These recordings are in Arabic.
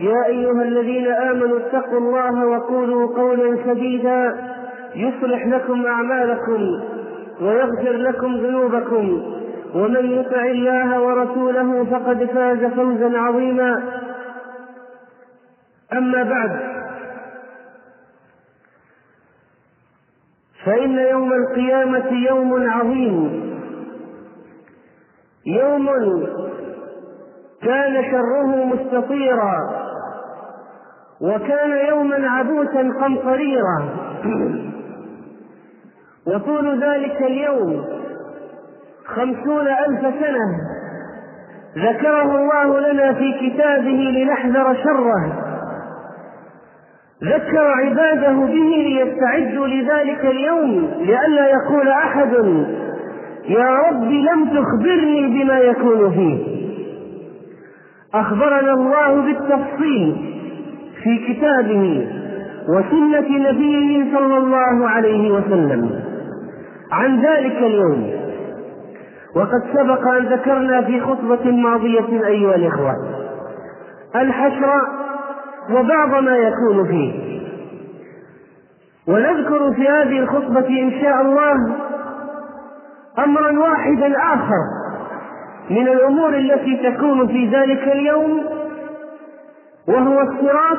يا أيها الذين آمنوا اتقوا الله وقولوا قولا سديدا يصلح لكم أعمالكم ويغفر لكم ذنوبكم ومن يطع الله ورسوله فقد فاز فوزا عظيما. أما بعد فإن يوم القيامة يوم عظيم. يوم كان شره مستطيرا. وكان يوما عبوسا قمطريرا. وطول ذلك اليوم خمسون ألف سنة. ذكره الله لنا في كتابه لنحذر شره. ذكر عباده به ليستعدوا لذلك اليوم لئلا يقول أحد يا رب لم تخبرني بما يكون فيه. أخبرنا الله بالتفصيل. في كتابه وسنة نبيه صلى الله عليه وسلم. عن ذلك اليوم وقد سبق أن ذكرنا في خطبة ماضية أيها الإخوة الحشر وبعض ما يكون فيه. ونذكر في هذه الخطبة إن شاء الله أمرا واحدا آخر من الأمور التي تكون في ذلك اليوم وهو الصراط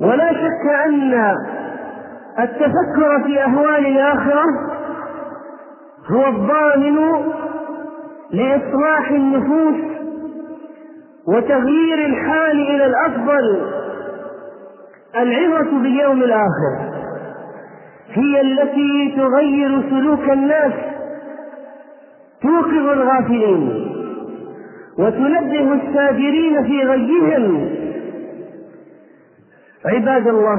ولا شك أن التفكر في أهوال الآخرة هو الضامن لإصلاح النفوس وتغيير الحال إلى الأفضل العظة باليوم الآخر هي التي تغير سلوك الناس توقظ الغافلين وتنبه الساجرين في غيهم عباد الله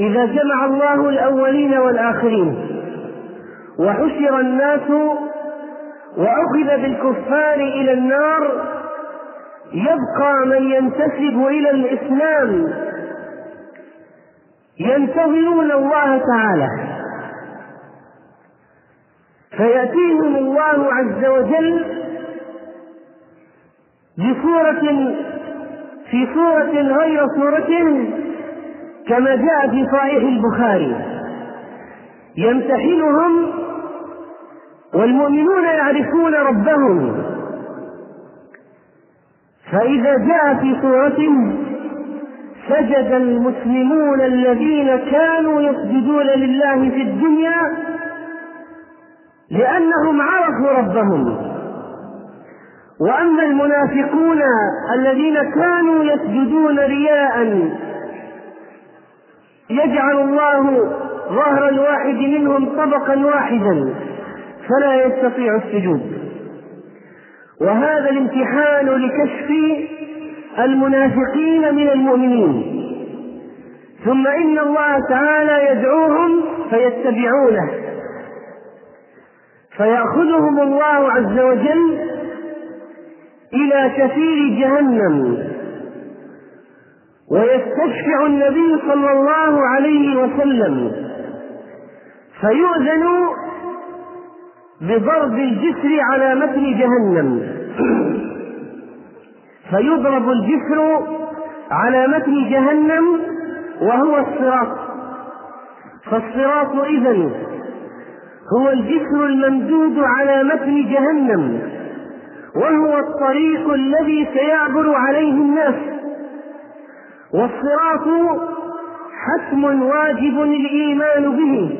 إذا جمع الله الأولين والآخرين وحشر الناس وأخذ بالكفار إلى النار يبقى من ينتسب إلى الإسلام. ينتظرون الله تعالى. فيأتيهم الله عز وجل بصورة في صورة غير صورته كما جاء في صحيح البخاري. يمتحنهم والمؤمنون يعرفون ربهم. فإذا جاء في صورته سجد المسلمون الذين كانوا يسجدون لله في الدنيا لأنهم عرفوا ربهم. وأما المنافقون الذين كانوا يسجدون رياء يجعل الله ظهر الواحد منهم طبقا واحدا فلا يستطيع السجود. وهذا الامتحان لكشف المنافقين من المؤمنين. ثم إن الله تعالى يدعوهم فيتبعونه. فيأخذهم الله عز وجل إلى شفير جهنم. ويستشفع النبي صلى الله عليه وسلم فيؤذن بضرب الجسر على متن جهنم. فيضرب الجسر على متن جهنم وهو الصراط. فالصراط إذن هو الجسر الممدود على متن جهنم. وهو الطريق الذي سيعبر عليه الناس. والصراط حتم واجب الإيمان به.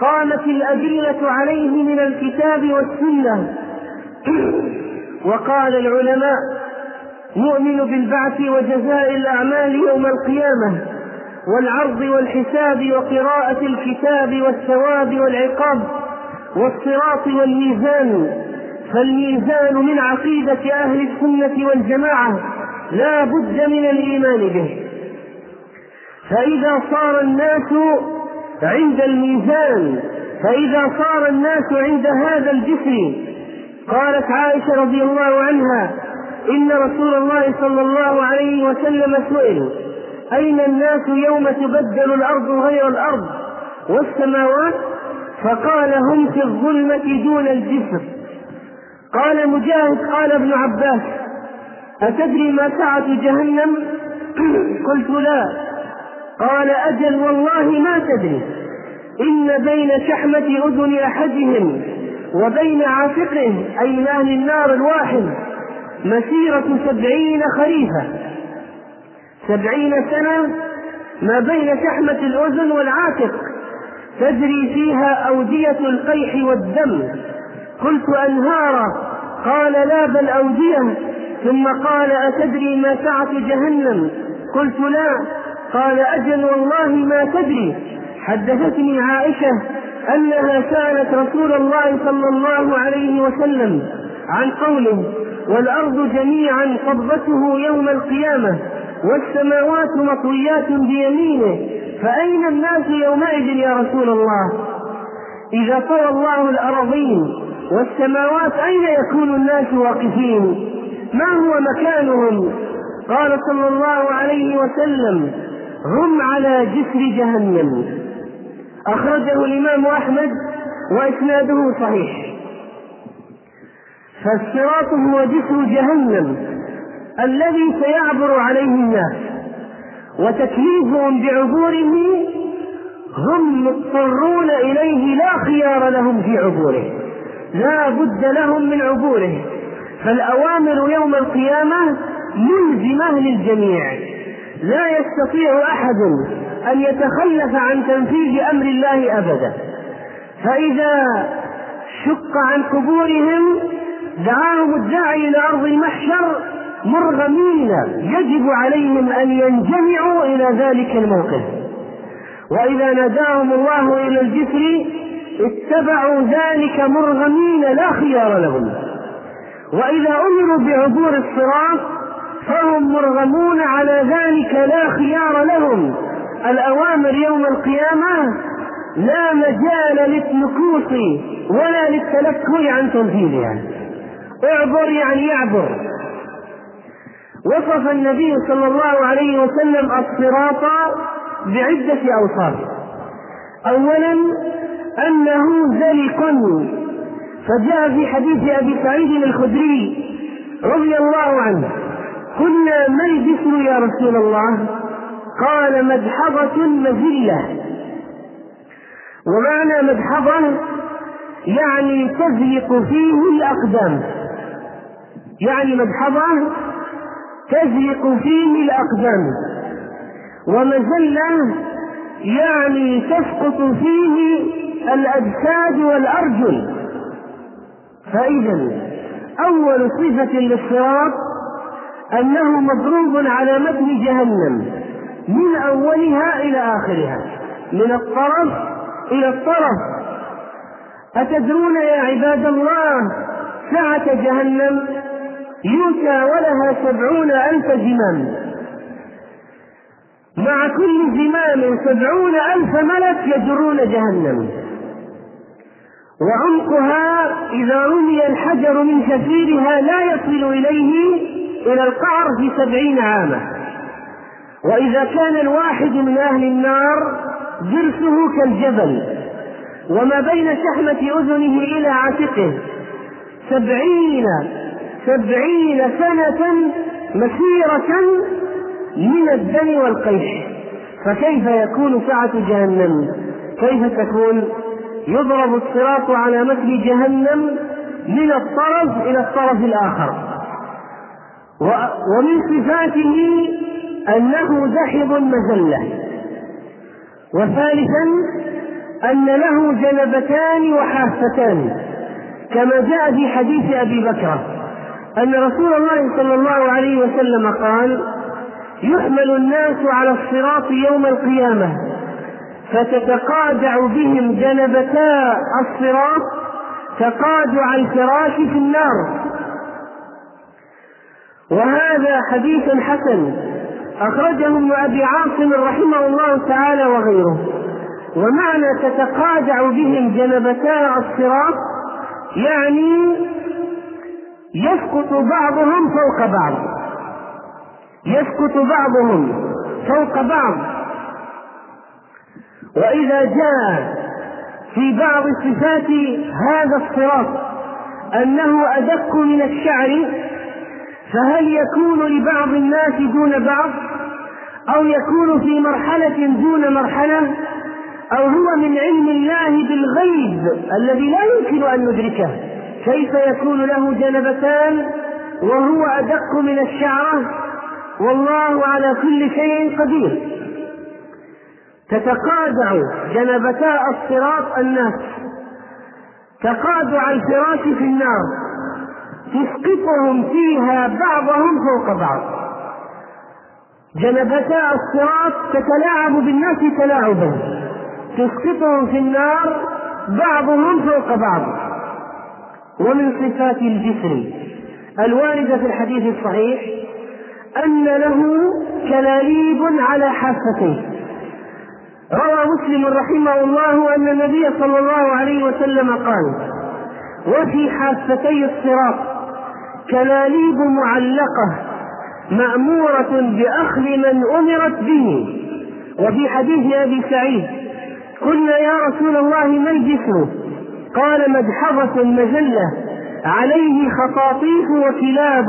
قامت الأدلة عليه من الكتاب والسنة. وقال العلماء نؤمن بالبعث وجزاء الأعمال يوم القيامة والعرض والحساب وقراءة الكتاب والثواب والعقاب والصراط والميزان. فالميزان من عقيدة أهل السنة والجماعة لا بد من الإيمان به. فإذا صار الناس عند الميزان فإذا صار الناس عند هذا الجسر قالت عائشة رضي الله عنها إن رسول الله صلى الله عليه وسلم سئل أين الناس يوم تبدل الأرض غير الأرض والسماوات؟ فقال هم في الظلمة دون الجسر. قال مجاهد قال ابن عباس أتدري ما سعة جهنم؟ قلت لا. قال أجل والله ما تدري. إن بين شحمة أذن أحدهم وبين عاتقه أي أهل النار الواحد مسيرة سبعين خريفا سبعين سنة ما بين شحمة الأذن والعاتق تجري فيها أودية القيح والدم. قلت أنهارا. قال لا بل أودية ثم قال أتدري ما سعة جهنم؟ قلت لا. قال أجل والله ما تدري. حدثتني عائشة أنها سألت رسول الله صلى الله عليه وسلم عن قوله والأرض جميعا قبضته يوم القيامة والسماوات مطويات بيمينه فأين الناس يومئذ يا رسول الله؟ إذا طوى الله الأراضين والسماوات أين يكون الناس واقفين؟ ما هو مكانهم؟ قال صلى الله عليه وسلم هم على جسر جهنم. أخرجه الإمام أحمد وإسناده صحيح. فالصراط هو جسر جهنم الذي سيعبر عليه الناس وتكليفهم بعبوره هم مضطرون إليه لا خيار لهم في عبوره. لا بد لهم من عبوره فالأوامر يوم القيامة ملزمة للجميع. لا يستطيع أحد أن يتخلف عن تنفيذ أمر الله أبدا. فإذا شق عن قبورهم دعاهم الداعي إلى أرض المحشر مرغمين يجب عليهم أن ينجمعوا إلى ذلك الموقف. وإذا ناداهم الله إلى الجسر اتبعوا ذلك مرغمين لا خيار لهم. وإذا أمروا بعبور الصراط فهم مرغمون على ذلك لا خيار لهم. الأوامر يوم القيامة لا مجال للنكوص ولا للتلكؤ عن تنفيذها اعبر يعني يعبر. وصف النبي صلى الله عليه وسلم الصراط بعدة أوصاف. أولا أنه زلق فجاء في حديث أبي سعيد الخدري رضي الله عنه قلنا ما الجسر يا رسول الله؟ قال مدحضة مزلة ومعنى مدحضة يعني تزلق فيه الأقدام. يعني مدحضة تزلق فيه الأقدام. ومزلة يعني تسقط فيه الأجساد والأرجل. فإذا أول صفة للصراط أنه مضروب على متن جهنم من أولها إلى آخرها. من الطرف إلى الطرف. أتدرون يا عباد الله سعة جهنم؟ يؤتى ولها سبعون ألف زمام. مع كل زمام سبعون ألف ملك يجرون جهنم. وعمقها إذا رمي الحجر من شفيرها لا يصل إليه إلى القعر في سبعين عاما. وإذا كان الواحد من أهل النار جرسه كالجبل وما بين شحمة أذنه إلى عاتقه سبعين سبعين سنة مسيرة من الدم والقيح. فكيف يكون سعة جهنم؟ كيف تكون؟ يضرب الصراط على مثل جهنم من الطرف إلى الطرف الآخر. ومن صفاته أنه دحض مزلة وثالثا أن له جنبتان وحافتان كما جاء في حديث أبي بكر أن رسول الله صلى الله عليه وسلم قال يحمل الناس على الصراط يوم القيامة. فتتقادع بهم جنبتا الصراط تقادع الفراش في النار. وهذا حديث حسن أخرجه ابن أبي عاصم رحمه الله تعالى وغيره. ومعنى تتقادع بهم جنبتا الصراط يعني يسقط بعضهم فوق بعض. يسقط بعضهم فوق بعض. وإذا جاء في بعض صفات هذا الصراط أنه أدق من الشعر فهل يكون لبعض الناس دون بعض؟ أو يكون في مرحلة دون مرحلة؟ أو هو من علم الله بالغيب الذي لا يمكن أن ندركه؟ كيف يكون له جنبتان وهو أدق من الشعرة؟ والله على كل شيء قدير. تتقادع جنبتا الصراط الناس. تقادع الفراش في النار. تسقطهم فيها بعضهم فوق بعض. جنبتا الصراط تتلاعب بالناس تلاعبا. تسقطهم في النار بعضهم فوق بعض. ومن صفات الجسر. الواردة في الحديث الصحيح أن له كلاليب على حافتيه. روى مسلم رحمه الله أن النبي صلى الله عليه وسلم قال وفي حافتي الصراط كلاليب معلقة مأمورة بأخذ من أمرت به. وفي حديث أبي سعيد قلنا يا رسول الله ما الجسم؟ قال مدحضة مجلة عليه خطاطيف وكلاب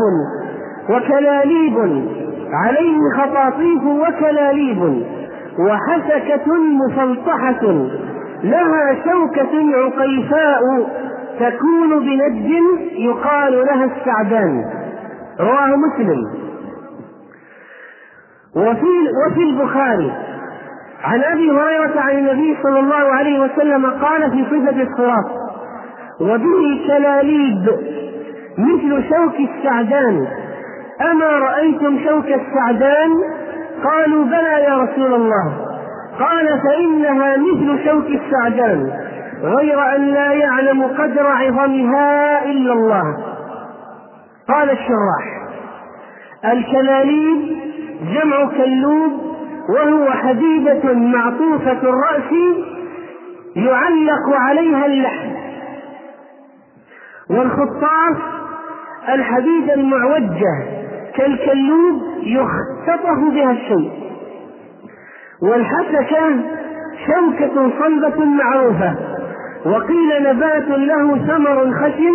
وكلاليب عليه خطاطيف وكلاليب. وحسكة مسلطحة لها شوكة عقيفاء تكون بند يقال لها السعدان. رواه مسلم. وفي وفي البخاري. عن أبي هريرة عن النبي صلى الله عليه وسلم قال في صفة الصراط وبه كلاليب مثل شوك السعدان. أما رأيتم شوك السعدان قالوا بلى يا رسول الله. قال فإنها مثل شوك السعدان غير أن لا يعلم قدر عظمها إلا الله. قال الشراح الكلاليب جمع كلوب وهو حديدة معطوفة الرأس يعلق عليها اللحم. والخطاف الحديدة المعوجة كالكلوب يختطف بها الشيء والحسكة شوكة صلبة معروفة. وقيل نبات له ثمر خشن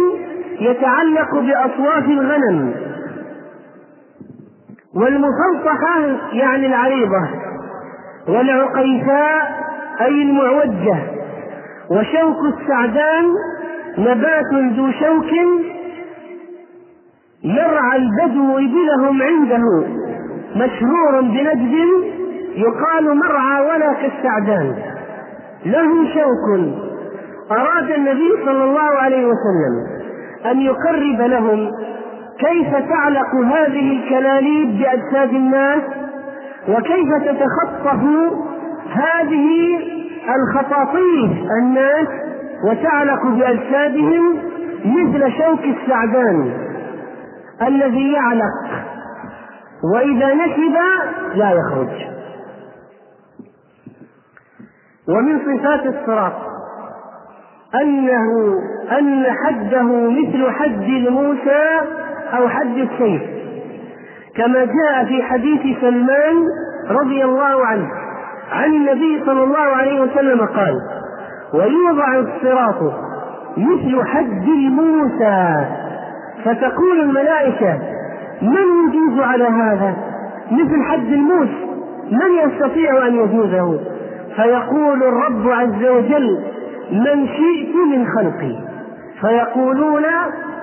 يتعلق بأصواف الغنم. والمسلطحة يعني العريضة. والعقيفاء أي المعوجة. وشوك السعدان نبات ذو شوك يرعى البدو إبلهم عنده مشهور بنجد يقال مرعى ولا كالسعدان له شوك. أراد النبي صلى الله عليه وسلم أن يقرب لهم كيف تعلق هذه الكلاليب بأجساد الناس؟ وكيف تتخطف هذه الخطاطيف الناس وتعلق بأجسادهم مثل شوك السعدان؟ الذي يعلق وإذا نشب لا يخرج. ومن صفات الصراط أنه أن حده مثل حد موسى أو حد السيف. كما جاء في حديث سلمان رضي الله عنه عن النبي صلى الله عليه وسلم قال ويوضع الصراط مثل حد موسى فتقول الملائكة من يجوز على هذا؟ مثل حد الموس من يستطيع أن يجوزه؟ فيقول الرب عز وجل من شئت من خلقي. فيقولون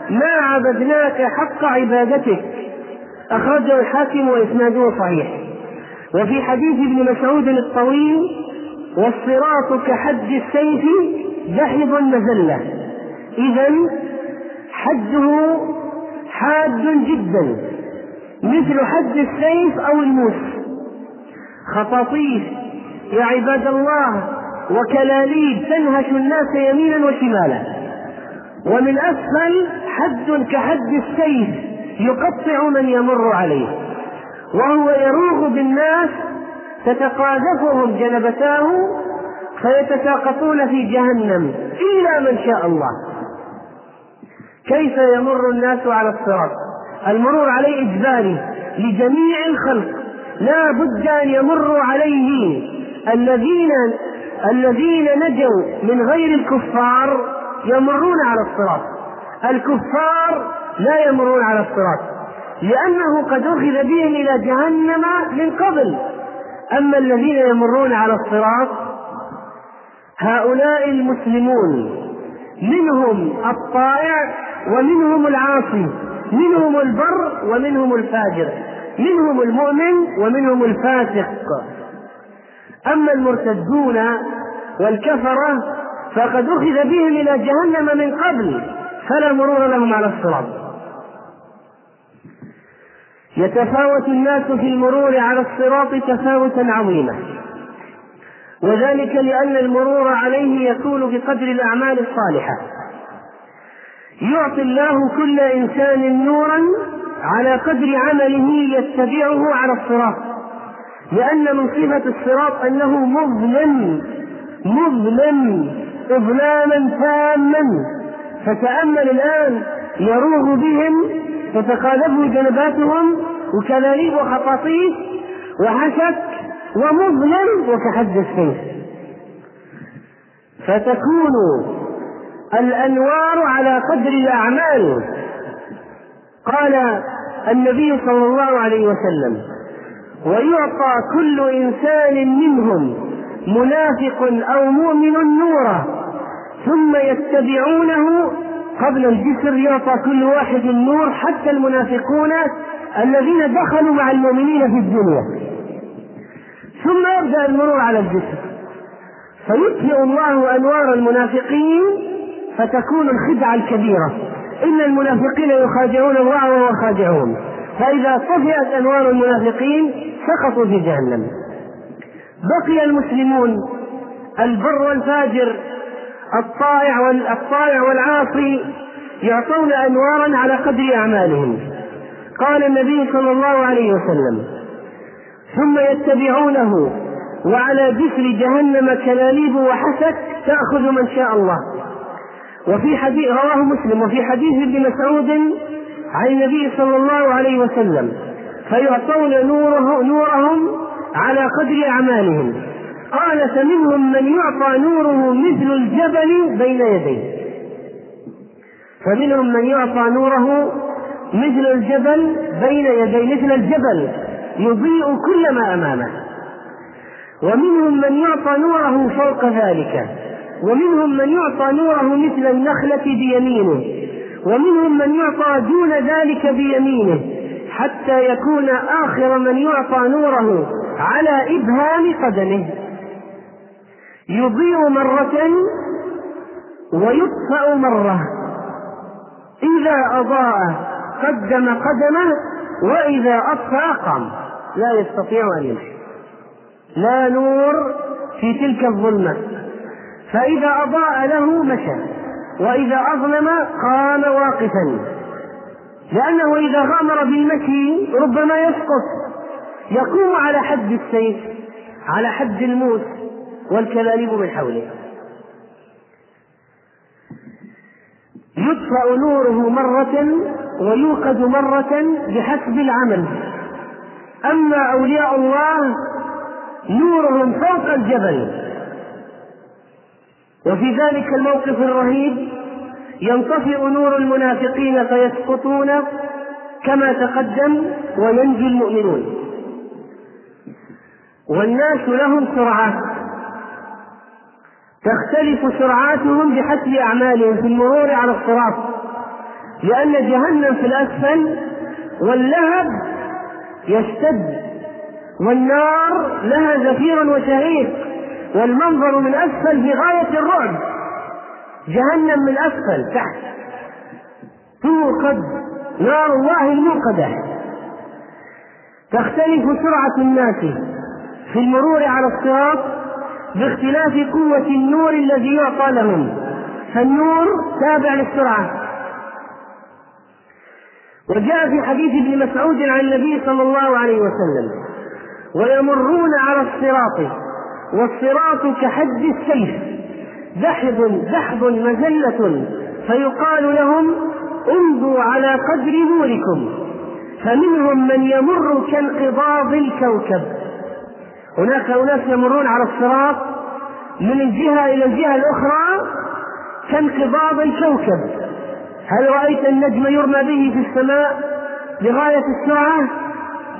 ما عبدناك حق عبادتك؟ أخرجه الحاكم وإسناده صحيح. وفي حديث ابن مسعود الطويل والصراط كحد السيف جحظ المزلة إذا حده حاد جدا مثل حد السيف أو الموس. خطاطيف يا عباد الله وكلاليب تنهش الناس يمينا وشمالا. ومن أسفل حد كحد السيف يقطع من يمر عليه. وهو يروغ بالناس تتقاذفهم جنبتاه فيتساقطون في جهنم إلا من شاء الله. كيف يمر الناس على الصراط؟ المرور عليه إجباري لجميع الخلق. لا بد أن يمروا عليه. الذين الذين نجوا من غير الكفار يمرون على الصراط. الكفار لا يمرون على الصراط. لأنه قد أخذ بهم إلى جهنم من قبل. أما الذين يمرون على الصراط هؤلاء المسلمون منهم الطائع ومنهم العاصي منهم البر ومنهم الفاجر منهم المؤمن ومنهم الفاسق. أما المرتدون والكفرة فقد أخذ بهم إلى جهنم من قبل فلا مرور لهم على الصراط. يتفاوت الناس في المرور على الصراط تفاوتا عظيما. وذلك لأن المرور عليه يكون بقدر الأعمال الصالحة. يعطي الله كل إنسان نورا على قدر عمله يتبعه على الصراط. لأن من صفة الصراط أنه مظلم مظلم إظلاما تاما. فتأمل الآن يروغ بهم تتقالبه جنباتهم وكلاليب وخطاطيف وحشك ومظلم وكحد السيف. فتكون الأنوار على قدر الأعمال. قال النبي صلى الله عليه وسلم ويعطى كل إنسان منهم منافق أو مؤمن نورا ثم يتبعونه قبل الجسر يعطى كل واحد النور حتى المنافقون الذين دخلوا مع المؤمنين في الدنيا. ثم يبدأ المرور على الجسر. فيطفئ الله أنوار المنافقين فتكون الخدعة الكبيرة. إن المنافقين يخادعون الله وهو خادعهم فإذا طفئت أنوار المنافقين سقطوا في جهنم. بقي المسلمون البر والفاجر الطائع والطائع والعاصي يعطون أنوارا على قدر أعمالهم. قال النبي صلى الله عليه وسلم ثم يتبعونه وعلى جسر جهنم كلاليب وحسك تأخذ من شاء الله. وفي حديث رواه مسلم وفي حديث ابن مسعود عن النبي صلى الله عليه وسلم فيعطون نوره نورهم على قدر أعمالهم. قال فمنهم من يعطى نوره مثل الجبل بين يديه. فمنهم من يعطى نوره مثل الجبل بين يديه مثل الجبل يضيء كل ما أمامه. ومنهم من يعطى نوره فوق ذلك. ومنهم من يعطى نوره مثل النخلة بيمينه ومنهم من يعطى دون ذلك بيمينه حتى يكون آخر من يعطى نوره على إبهام قدمه. يضيء مرة ويطفأ مرة. إذا أضاء قدم قدمه وإذا أطفأ قام. لا يستطيع أن يمشي. لا نور في تلك الظلمة. فإذا أضاء له مشى وإذا أظلم قام واقفا. لأنه إذا غامر بالمشي ربما يسقط. يقوم على حد السيف على حد الموت والكلاليب من حوله. يطفأ نوره مرة ويوقد مرة بحسب العمل. أما أولياء الله نورهم فوق الجبل. وفي ذلك الموقف الرهيب ينطفئ نور المنافقين فيسقطون كما تقدم وينجو المؤمنون. والناس لهم سرعات تختلف سرعاتهم بحسب أعمالهم في المرور على الصراط لأن جهنم في الأسفل واللهب يشتد والنار لها زفير وشهيق. والمنظر من أسفل في غاية الرعب. جهنم من أسفل تحت. توقد نار الله الموقدة. تختلف سرعة الناس في المرور على الصراط باختلاف قوة النور الذي يعطى لهم. فالنور تابع للسرعة. وجاء في حديث ابن مسعود عن النبي صلى الله عليه وسلم ويمرون على الصراط والصراط كحد السيف. دحض دحض مزلة فيقال لهم امضوا على قدر نوركم. فمنهم من يمر كانقباض الكوكب. هناك أناس يمرون على الصراط من الجهة إلى الجهة الأخرى كانقباض الكوكب. هل رأيت النجم يرمى به في السماء بغاية السرعة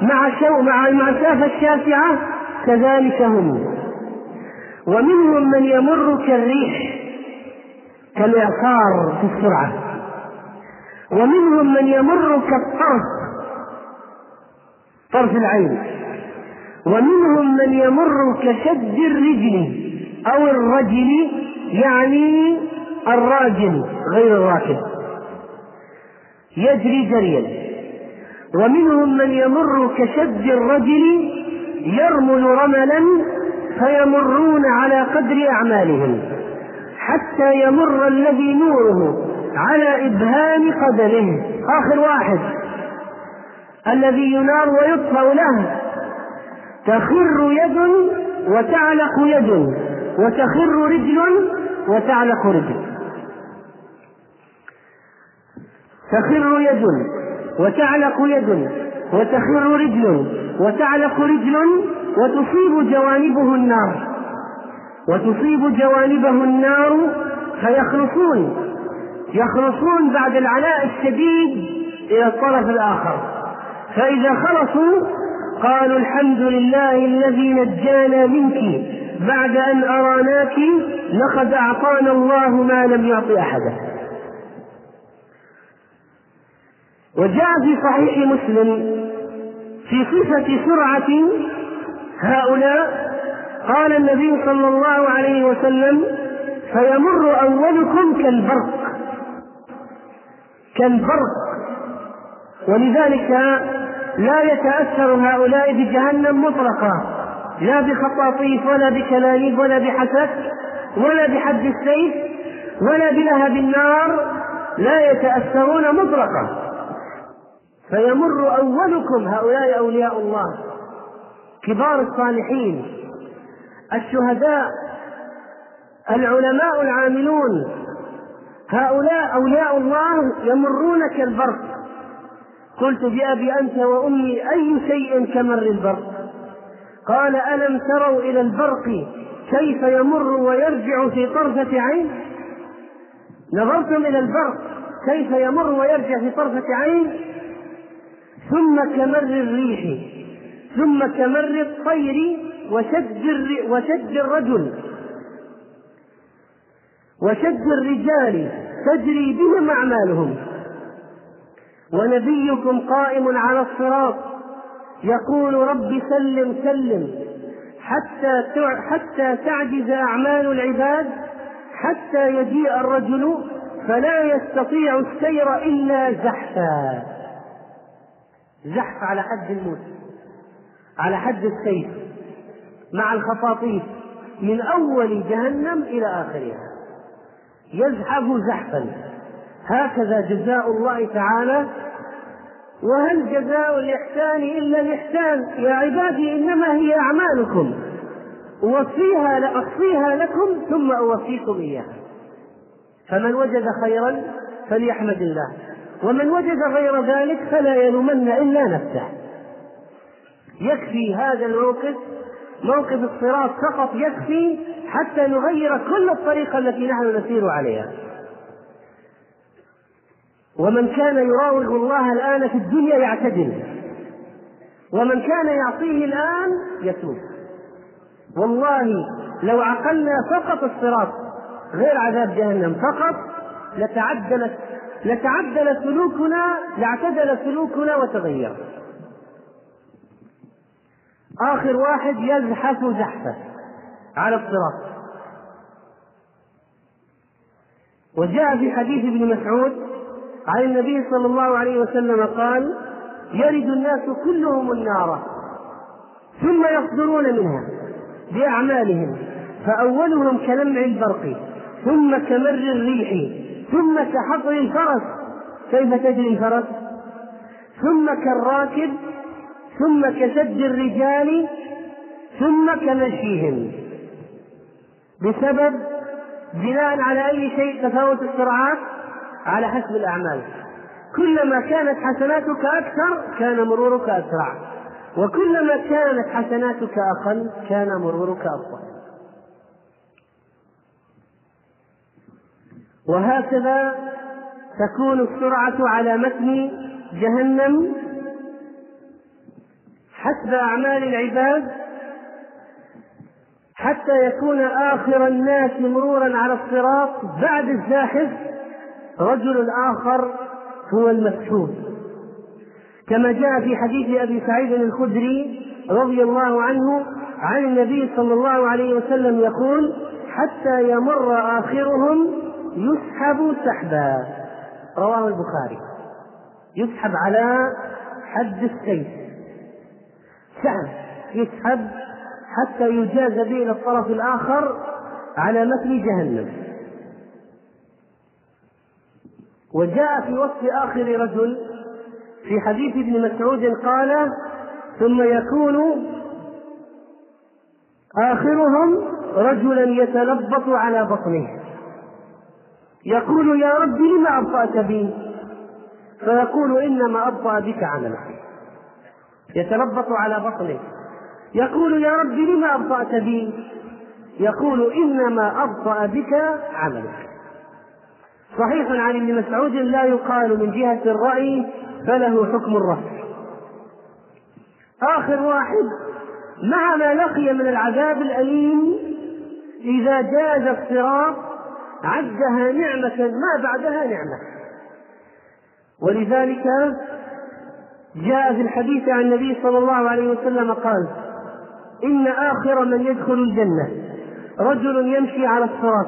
مع شو مع المسافة الشاسعة؟ كذلك هم. ومنهم من يمر كالريح كالإعصار في السرعة. ومنهم من يمر كالطرف طرف العين. ومنهم من يمر كشد الرجل أو الرجل يعني الراجل غير الراكب. يجري جريا. ومنهم من يمر كشد الرجل يرمل رملا فيمرون على قدر أعمالهم حتى يمر الذي نوره على إبهام قدمه آخر واحد. الذي ينار ويطفأ له. تخر يد وتعلق يد وتخر رجل وتعلق رجل. تخر يد وتعلق يد وتخر رجل وتعلق رجل وتصيب جوانبه النار. وتصيب جوانبه النار فيخلصون. يخلصون بعد العناء الشديد إلى الطرف الآخر. فإذا خلصوا قالوا الحمد لله الذي نجانا منك بعد أن أراناك لقد أعطانا الله ما لم يعط أحدا. وجاء في صحيح مسلم في صفة سرعة هؤلاء قال النبي صلى الله عليه وسلم فيمر أولكم كالبرق كالبرق. ولذلك لا يتأثر هؤلاء بجهنم مطلقا لا بخطاطيف ولا بكلاليب ولا بحسد ولا بحد السيف ولا بلهب النار لا يتأثرون مطلقا. فيمر أولكم هؤلاء أولياء الله. كبار الصالحين. الشهداء العلماء العاملون. هؤلاء أولياء الله يمرون كالبرق قلت بأبي أنت وأمي أي شيء كمر البرق؟ قال ألم تروا إلى البرق كيف يمر ويرجع في طرفة عين؟ نظرتم إلى البرق كيف يمر ويرجع في طرفة عين؟ ثم كمر الريح. ثم كمر الطير وشد وشد الرجل. وشد الرجال تجري بهم أعمالهم. ونبيكم قائم على الصراط يقول رب سلم سلم حتى حتى تعجز أعمال العباد حتى يجيء الرجل فلا يستطيع السير إلا زحفا. زحف على حد الموت. على حد السيف مع الخطاطيف من أول جهنم إلى آخرها. يزحف زحفا. هكذا جزاء الله تعالى. وهل جزاء الإحسان إلا الإحسان؟ يا عبادي إنما هي أعمالكم. أوفيها لأخفيها لكم ثم أوفيكم إياها. فمن وجد خيرا فليحمد الله. ومن وجد غير ذلك فلا يلومن إلا نفسه. يكفي هذا الموقف موقف الصراط فقط يكفي حتى نغير كل الطريقة التي نحن نسير عليها. ومن كان يراوغ الله الآن في الدنيا يعتدل. ومن كان يعصيه الآن يتوب. والله لو عقلنا فقط الصراط غير عذاب جهنم فقط لتعدلت لتعدل سلوكنا لاعتدل سلوكنا وتغير. آخر واحد يزحف زحفة على الصراط. وجاء في حديث ابن مسعود عن النبي صلى الله عليه وسلم قال يرد الناس كلهم النار ثم يصدرون منها بأعمالهم فأولهم كلمع البرق ثم كمر الريح ثم كحطر الفرس. كيف تجري الفرس؟ ثم كالراكب ثم كشد الرجال ثم كمشيهم. بسبب بناء على أي شيء تفاوت السرعات على حسب الأعمال. كلما كانت حسناتك أكثر كان مرورك أسرع. وكلما كانت حسناتك أقل كان مرورك أبطأ وهكذا تكون السرعة على متن جهنم حسب أعمال العباد حتى يكون آخر الناس مرورا على الصراط بعد الزاحف رجل آخر هو المسحوب كما جاء في حديث أبي سعيد الخدري رضي الله عنه عن النبي صلى الله عليه وسلم يقول حتى يمر آخرهم يسحب سحبا. رواه البخاري. يسحب على حد السيف. سحب يسحب حتى يجاز به إلى الطرف الآخر على متن جهنم. وجاء في وصف آخر رجل في حديث ابن مسعود قال ثم يكون آخرهم رجلا يتلبط على بطنه. يقول يا رب لما أبطأت بي؟ فيقول إنما أبطأ بك عملك يتلبط على بطنه. يقول يا رب لما أبطأت بي يقول إنما أبطأ بك عملك. صحيح عن ابن مسعود لا يقال من جهة الرأي فله حكم الرفع. آخر واحد مع ما لقي من العذاب الأليم إذا جاز الصراط عدها نعمة ما بعدها نعمة. ولذلك جاء في الحديث عن النبي صلى الله عليه وسلم قال إن آخر من يدخل الجنة رجل يمشي على الصراط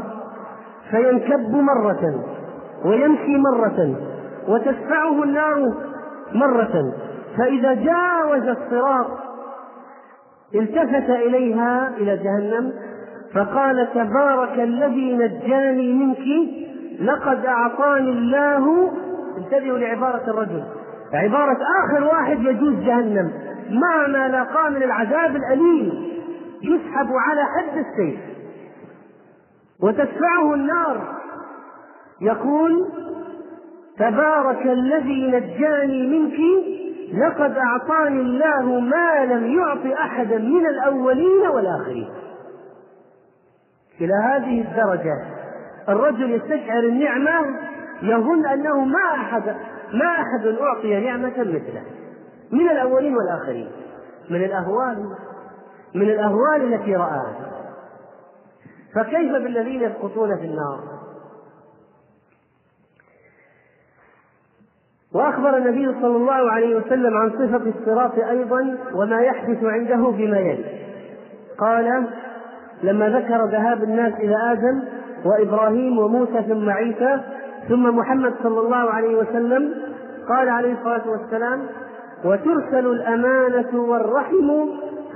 فينكب مرة ويمشي مرة وتدفعه النار مرة فإذا جاوز الصراط التفت إليها إلى جهنم فقال تبارك الذي نجاني منك لقد أعطاني الله انتبهوا لعبارة الرجل. عبارة آخر واحد يجوز جهنم. مع ما لاقاه من العذاب الأليم؟ يسحب على حد السيف. وتدفعه النار. يقول تبارك الذي نجاني منك لقد أعطاني الله ما لم يعط أحدا من الأولين والآخرين. إلى هذه الدرجة الرجل يستشعر النعمة يظن أنه ما أحد ما أحد أعطي نعمة مثله. من الأولين والآخرين. من الأهوال من الأهوال التي رآها. فكيف بالذين يسقطون في النار؟ وأخبر النبي صلى الله عليه وسلم عن صفة الصراط أيضا وما يحدث عنده بما يلي. قال لما ذكر ذهاب الناس إلى آدم وإبراهيم وموسى ثم عيسى ثم محمد صلى الله عليه وسلم قال عليه الصلاة والسلام وترسل الأمانة والرحم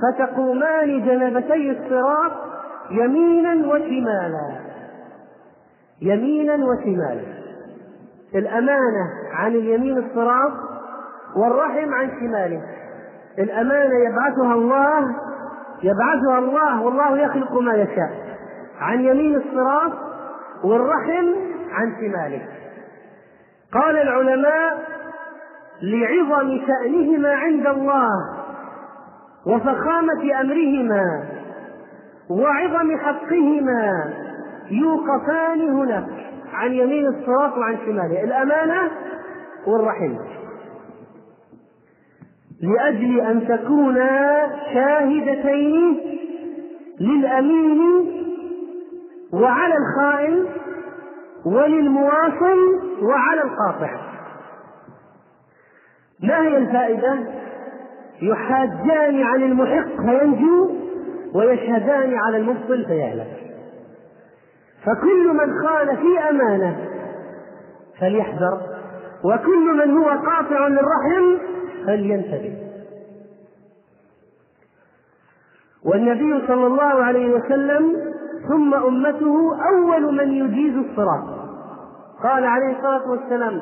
فتقومان جنبتي الصراط يمينا وشمالا. يمينا وشمالا. الأمانة عن اليمين الصراط والرحم عن شماله. الأمانة يبعثها الله يبعثها الله والله يخلق ما يشاء. عن يمين الصراط والرحم عن شماله قال العلماء لعظم شأنهما عند الله وفخامة أمرهما وعظم حقهما يوقفان هناك عن يمين الصراط وعن شماله الأمانة والرحم. لأجل أن تكونا شاهدتين للأمين وعلى الخائن وللمواصل وعلى القاطع. ما هي الفائدة؟ يحاجان عن المحق فينجو ويشهدان على المبطل فيهلك. فكل من خان في أمانة فليحذر وكل من هو قاطع للرحم فلينتبه. والنبي صلى الله عليه وسلم ثم أمته أول من يجيز الصراط. قال عليه الصلاة والسلام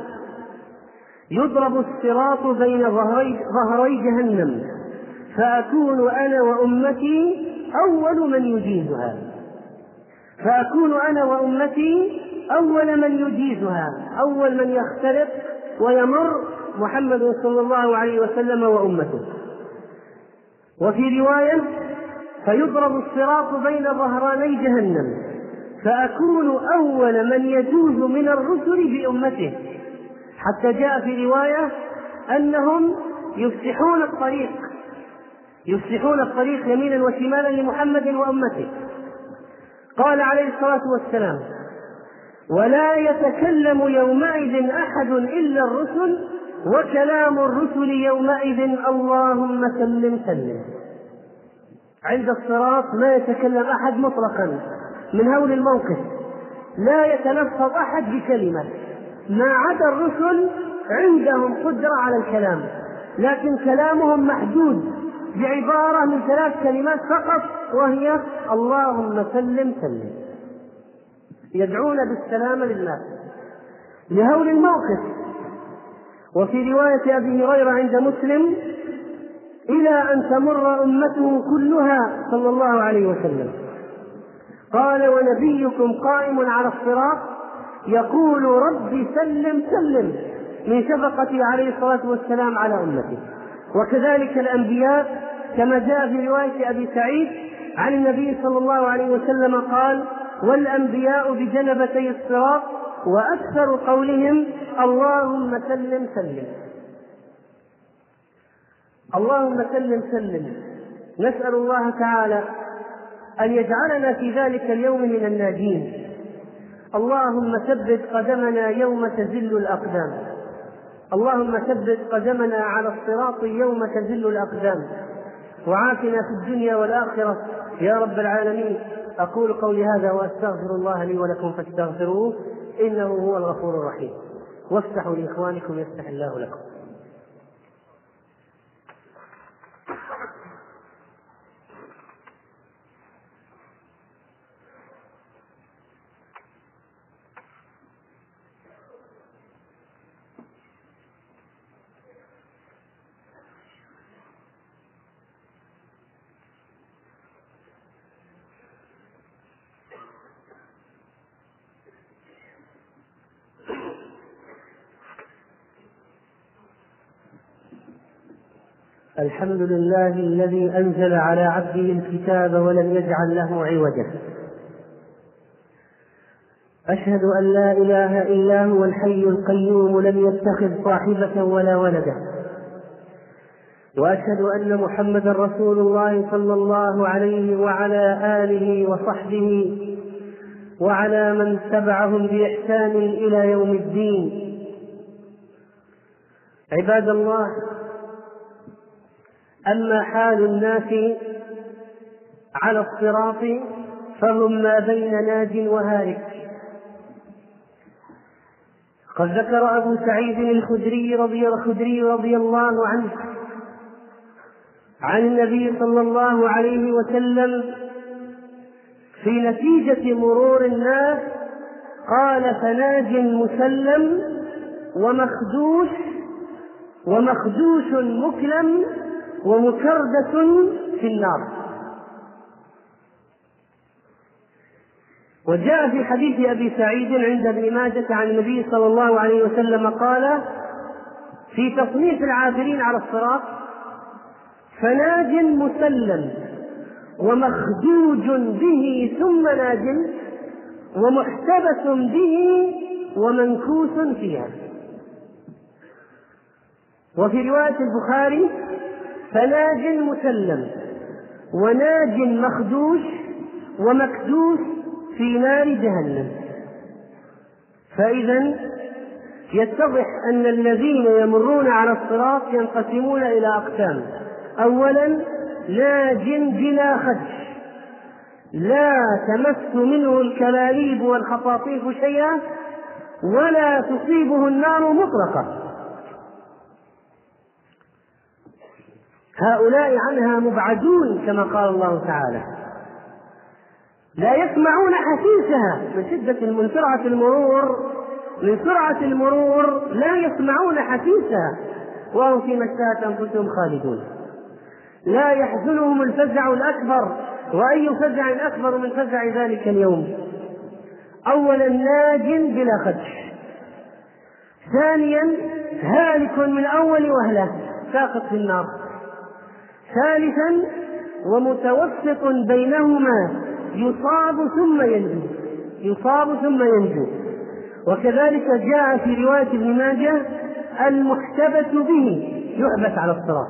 يضرب الصراط بين ظهري, ظهري جهنم فأكون أنا وأمتي أول من يجيزها. فأكون أنا وأمتي أول من يجيزها أول من يختلط ويمر محمد صلى الله عليه وسلم وأمته. وفي رواية فيضرب الصراط بين ظهراني جهنم فأكون أول من يجوز من الرسل بأمته. حتى جاء في رواية أنهم يفتحون الطريق يفتحون الطريق يمينا وشمالا لمحمد وأمته. قال عليه الصلاة والسلام ولا يتكلم يومئذ أحد إلا الرسل وكلام الرسل يومئذ اللهم سلم سلم. عند الصراط ما يتكلم أحد مطلقا. من هول الموقف لا يتلفظ أحد بكلمة. ما عدا الرسل عندهم قدرة على الكلام لكن كلامهم محدود بعبارة من ثلاث كلمات فقط وهي اللهم سلم سلم. يدعون بالسلامة للناس لهول الموقف. وفي رواية أبي هريرة عند مسلم إلى أن تمر أمته كلها صلى الله عليه وسلم. قال ونبيكم قائم على الصراط يقول رب سلم سلم من شفقته عليه الصلاة والسلام على أمته. وكذلك الأنبياء كما جاء في رواية أبي سعيد عن النبي صلى الله عليه وسلم قال والأنبياء بجنبتي الصراط وأكثر قولهم اللهم سلم سلم اللهم سلم سلم. نسأل الله تعالى أن يجعلنا في ذلك اليوم من الناجين. اللهم ثبت قدمنا يوم تزل الأقدام. اللهم ثبت قدمنا على الصراط يوم تزل الأقدام. وعافنا في الدنيا والآخرة. يا رب العالمين. أقول قولي هذا وأستغفر الله لي ولكم فاستغفروه. إنه هو الغفور الرحيم. وافتحوا لإخوانكم يفتح الله لكم. الحمد لله الذي أنزل على عبده الكتاب ولم يجعل له عوجا. أشهد أن لا إله إلا هو الحي القيوم لم يتخذ صاحبة ولا ولدا. وأشهد أن محمدا رسول الله صلى الله عليه وعلى آله وصحبه وعلى من تبعهم بإحسان إلى يوم الدين. عباد الله أما حال الناس على الصراط فهم ما بين ناج وهالك. قد ذكر أبو سعيد الخدري رضي, الخدري رضي الله عنه عن النبي صلى الله عليه وسلم في نتيجة مرور الناس قال فناج مسلم ومخدوش ومخدوش مكلم ومكردة في النار. وجاء في حديث أبي سعيد عند ابن ماجة عن النبي صلى الله عليه وسلم قال في تصنيف العابرين على الصراط فناج مسلم ومخدوج به ثم ناج ومحتبس به ومنكوس فيها. وفي رواية البخاري فناج مسلم وناج مخدوش ومكدوس في نار جهنم. فإذا يتضح أن الذين يمرون على الصراط ينقسمون إلى أقسام. أولا ناج بلا خدش. لا تمس منه الكلاليب والخطاطيف شيئا ولا تصيبه النار مطلقة هؤلاء عنها مبعدون كما قال الله تعالى. لا يسمعون حسيسها من شدة من سرعة المرور من سرعة المرور لا يسمعون حسيسها وهم في مشتات أنفسهم خالدون. لا يحزنهم الفزع الأكبر وأي فزع أكبر من فزع ذلك اليوم. أولا ناج بلا خدش. ثانيا هالك من أول وهلة ساقط في النار. ثالثا ومتوسط بينهما يصاب ثم ينجو. يصاب ثم ينجو. وكذلك جاء في رواية ابن ماجه المحتبس به يحبس على الصراط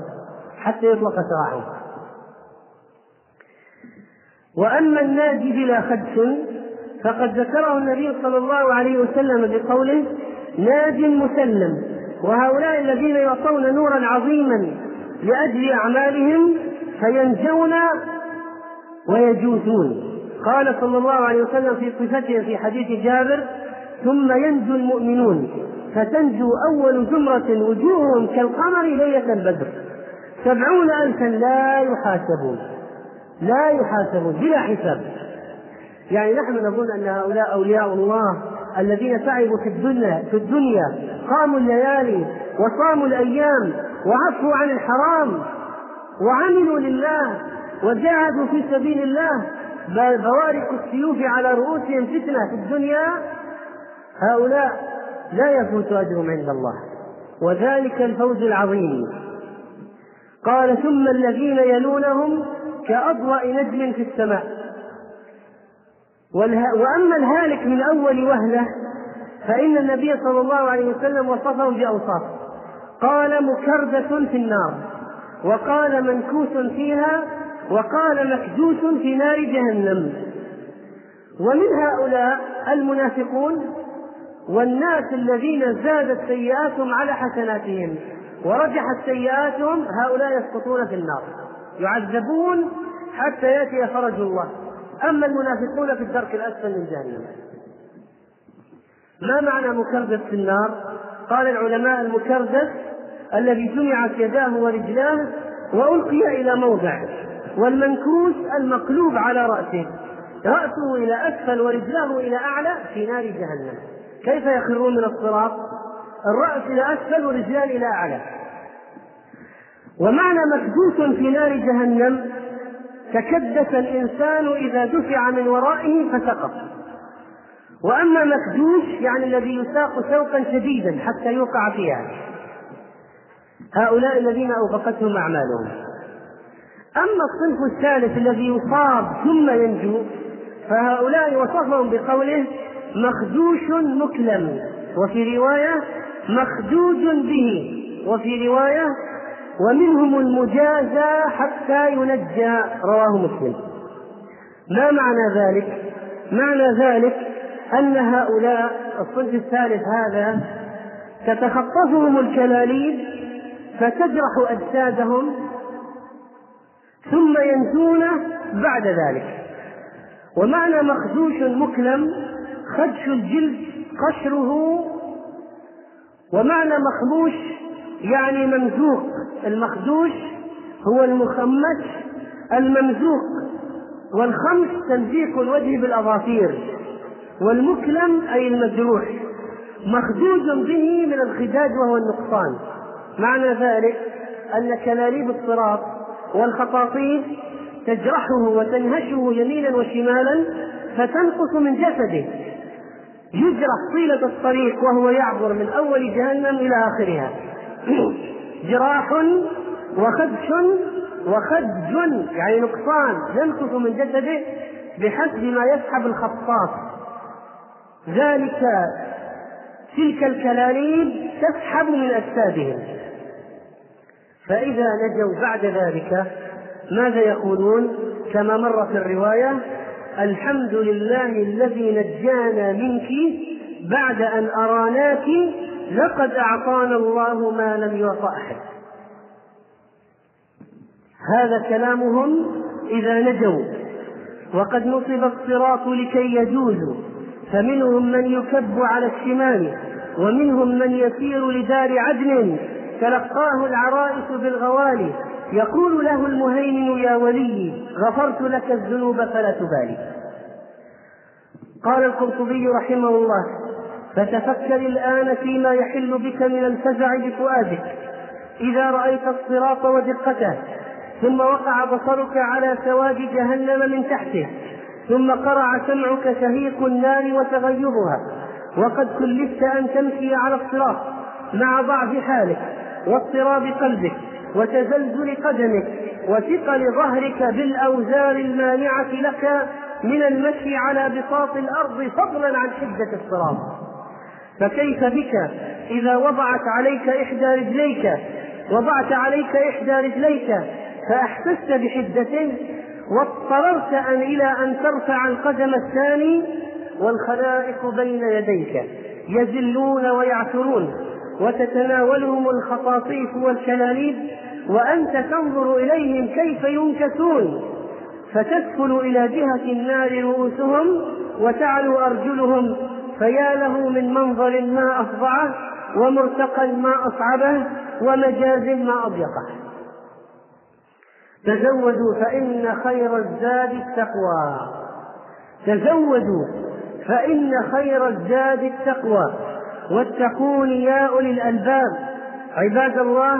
حتى يطلق سراحه. وأما الناجي بلا خدش فقد ذكره النبي صلى الله عليه وسلم بقوله ناج مسلم وهؤلاء الذين يعطون نورا عظيما لأجل أعمالهم فينجون ويجوزون. قال صلى الله عليه وسلم في صفته في حديث جابر ثم ينجو المؤمنون فتنجو أول زمرة وجوههم كالقمر ليلة البدر. سبعون ألفا لا يحاسبون لا يحاسبون بلا حساب. يعني نحن نظن أن هؤلاء أولياء الله الذين تعبوا في الدنيا في الدنيا قاموا الليالي وصاموا الأيام وعفوا عن الحرام وعملوا لله وجاهدوا في سبيل الله. بوارق السيوف على رؤوسهم فتنة في الدنيا. هؤلاء لا يفوت أجرهم عند الله. وذلك الفوز العظيم. قال ثم الذين يلونهم كأضواء نجم في السماء. وأما الهالك من أول وهلة فإن النبي صلى الله عليه وسلم وصفهم بأوصاف قال مكردة في النار وقال منكوس فيها وقال مكدوس في نار جهنم. ومن هؤلاء المنافقون والناس الذين زادت سيئاتهم على حسناتهم ورجحت سيئاتهم هؤلاء يسقطون في النار يعذبون حتى يأتي فرج الله. أما المنافقون في الدرك الأسفل من جهنم. ما معنى مكردس في النار؟ قال العلماء المكردس الذي جمعت يداه ورجلاه وألقي إلى موضع والمنكوس المقلوب على رأسه. رأسه إلى أسفل ورجلاه إلى أعلى في نار جهنم. كيف يخرون من الصراط؟ الرأس إلى أسفل والرجلان إلى أعلى. ومعنى مكدوس في نار جهنم تكدس الإنسان إذا دفع من ورائه فسقط. وأما مكدوس يعني الذي يساق سوقا شديدا حتى يوقع فيها. هؤلاء الذين اوفقتهم أعمالهم. أما الصنف الثالث الذي يصاب ثم ينجو فهؤلاء وصفهم بقوله مخدوش مكلم وفي رواية مخدوج به وفي رواية ومنهم المجازى حتى ينجى رواه مسلم. ما معنى ذلك؟ معنى ذلك أن هؤلاء الصنف الثالث هذا تتخطفهم الكلاليب فتجرح أجسادهم ثم ينجون بعد ذلك. ومعنى مخدوش مكلم خدش الجلد قشره ومعنى مخموش يعني ممزوق. المخدوش هو المخمش الممزوق والخمس تمزيق الوجه بالأظافير والمكلم أي المجروح. مخدوج به من الخداج وهو النقصان. معنى ذلك أن كلاليب الصراط والخطاطيف تجرحه وتنهشه يمينا وشمالا فتنقص من جسده. يجرح طيلة الطريق وهو يعبر من أول جهنم إلى آخرها. جراح وخدش وخدج يعني نقصان ينقص من جسده بحسب ما يسحب الخطاف ذلك تلك الكلاليب تسحب من أجسادهم. فإذا نجوا بعد ذلك ماذا يقولون؟ كما مر في الرواية الحمد لله الذي نجانا منك بعد أن أراناك لقد أعطانا الله ما لم يعط أحد. هذا كلامهم إذا نجوا. وقد نصب الصراط لكي يجوزوا فمنهم من يكب على الشمال ومنهم من يسير لدار عدن. تلقاه العرائس بالغوالي. يقول له المهيمن يا ولي غفرت لك الذنوب فلا تبالي. قال القرطبي رحمه الله فتفكر الآن فيما يحل بك من الفزع بفؤادك. إذا رأيت الصراط ودقته ثم وقع بصرك على سواد جهنم من تحته ثم قرع سمعك شهيق النار وتغيرها وقد كلفت أن تمشي على الصراط مع ضعف حالك. واضطراب قلبك وتزلزل قدمك وثقل ظهرك بالأوزار المانعة لك من المشي على بساط الأرض فضلا عن حدة الصراط. فكيف بك إذا وضعت عليك إحدى رجليك؟ وضعت عليك إحدى رجليك فأحسست بحدة واضطررت أن إلى أن ترفع القدم الثاني والخلائق بين يديك يزلون ويعثرون. وتتناولهم الخطاطيف والكلاليب وأنت تنظر إليهم كيف ينكسون فتسفل إلى جهة النار رؤوسهم وتعلو أرجلهم فيا له من منظر ما أفظعه ومرتقى ما أصعبه ومجاز ما أضيقه. تزودوا فإن خير الزاد التقوى. تزودوا فإن خير الزاد التقوى. واتقون يا أولي الألباب. عباد الله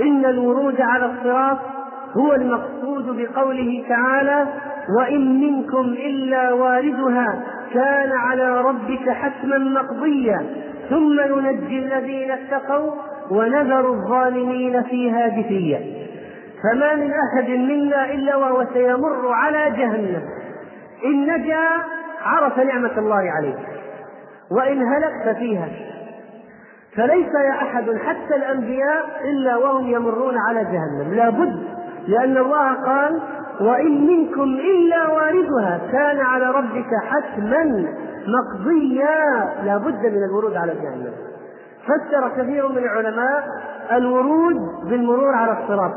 إن الورود على الصراط هو المقصود بقوله تعالى وإن منكم إلا واردها كان على ربك حتما مقضيا ثم ننجي الذين اتقوا ونذر الظالمين فيها جثيا فما من أحد منا إلا وهو سيمر على جهنم. إن نجا عرف نعمة الله عليه. وإن هلك ففيها فليس يا أحد حتى الأنبياء إلا وهم يمرون على جهنم. لا بد لأن الله قال وإن منكم إلا واردها كان على ربك حتما مقضيا. لا بد من الورود على جهنم. فسر كثير من العلماء الورود بالمرور على الصراط.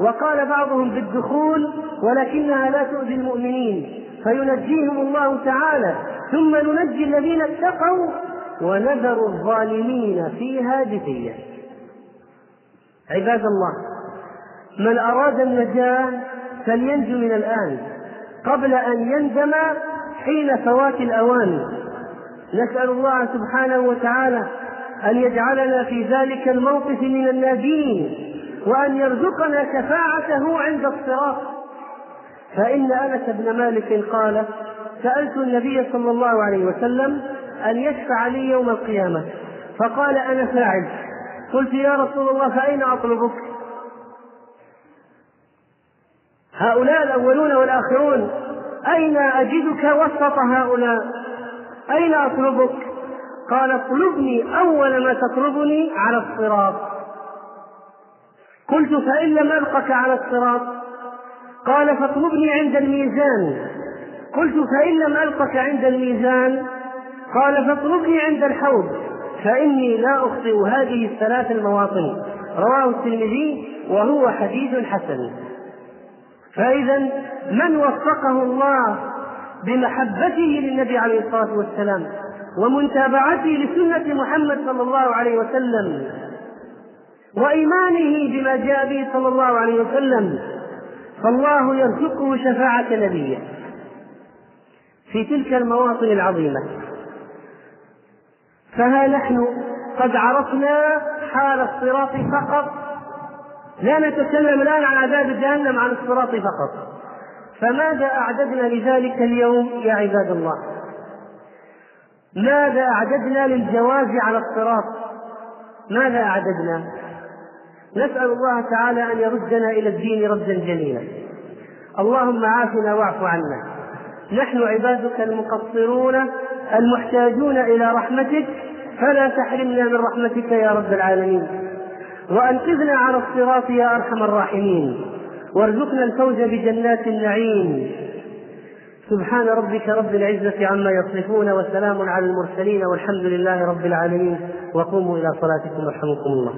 وقال بعضهم بالدخول ولكنها لا تؤذي المؤمنين. فينجيهم الله تعالى. ثم ننجي الذين اتقوا ونذر الظالمين فيها جثيا عباد الله من أراد النجاة فلينجو من الآن قبل أن يندم حين فوات الأوان. نسأل الله سبحانه وتعالى أن يجعلنا في ذلك الموقف من الناجين وأن يرزقنا شفاعته عند الصراط. فإن أنس بن مالك قال سألت النبي صلى الله عليه وسلم أن يشفع لي يوم القيامة فقال أنا فاعل. قلت يا رسول الله فأين أطلبك؟ هؤلاء الأولون والآخرون أين أجدك وسط هؤلاء؟ أين أطلبك؟ قال اطلبني أول ما تطلبني على الصراط. قلت فإن لم ألقك على الصراط؟ قال فاطلبني عند الميزان. قلت فإن لم ألقك عند الميزان قال فاطلبني عند الحوض فإني لا أخطئ هذه الثلاث المواطن. رواه الترمذي وهو حديث حسن. فإذا من وفقه الله بمحبته للنبي عليه الصلاة والسلام ومتابعته لسنة محمد صلى الله عليه وسلم وإيمانه بما جاء به صلى الله عليه وسلم فالله يرزقه شفاعة نبيه. في تلك المواطن العظيمة. فها نحن قد عرفنا حال الصراط فقط. لا نتكلم الآن عن عذاب جهنم عن الصراط فقط. فماذا أعددنا لذلك اليوم يا عباد الله؟ ماذا أعددنا للجواز على الصراط؟ ماذا أعددنا؟ نسأل الله تعالى أن يردنا إلى الدين ردا جميلا. اللهم عافنا واعف عنا. نحن عبادك المقصرون المحتاجون إلى رحمتك فلا تحرمنا من رحمتك يا رب العالمين. وأنقذنا على الصراط يا أرحم الراحمين. وارزقنا الفوز بجنات النعيم. سبحان ربك رب العزة عما يصفون وسلام على المرسلين والحمد لله رب العالمين. وقوموا إلى صلاتكم يرحمكم الله.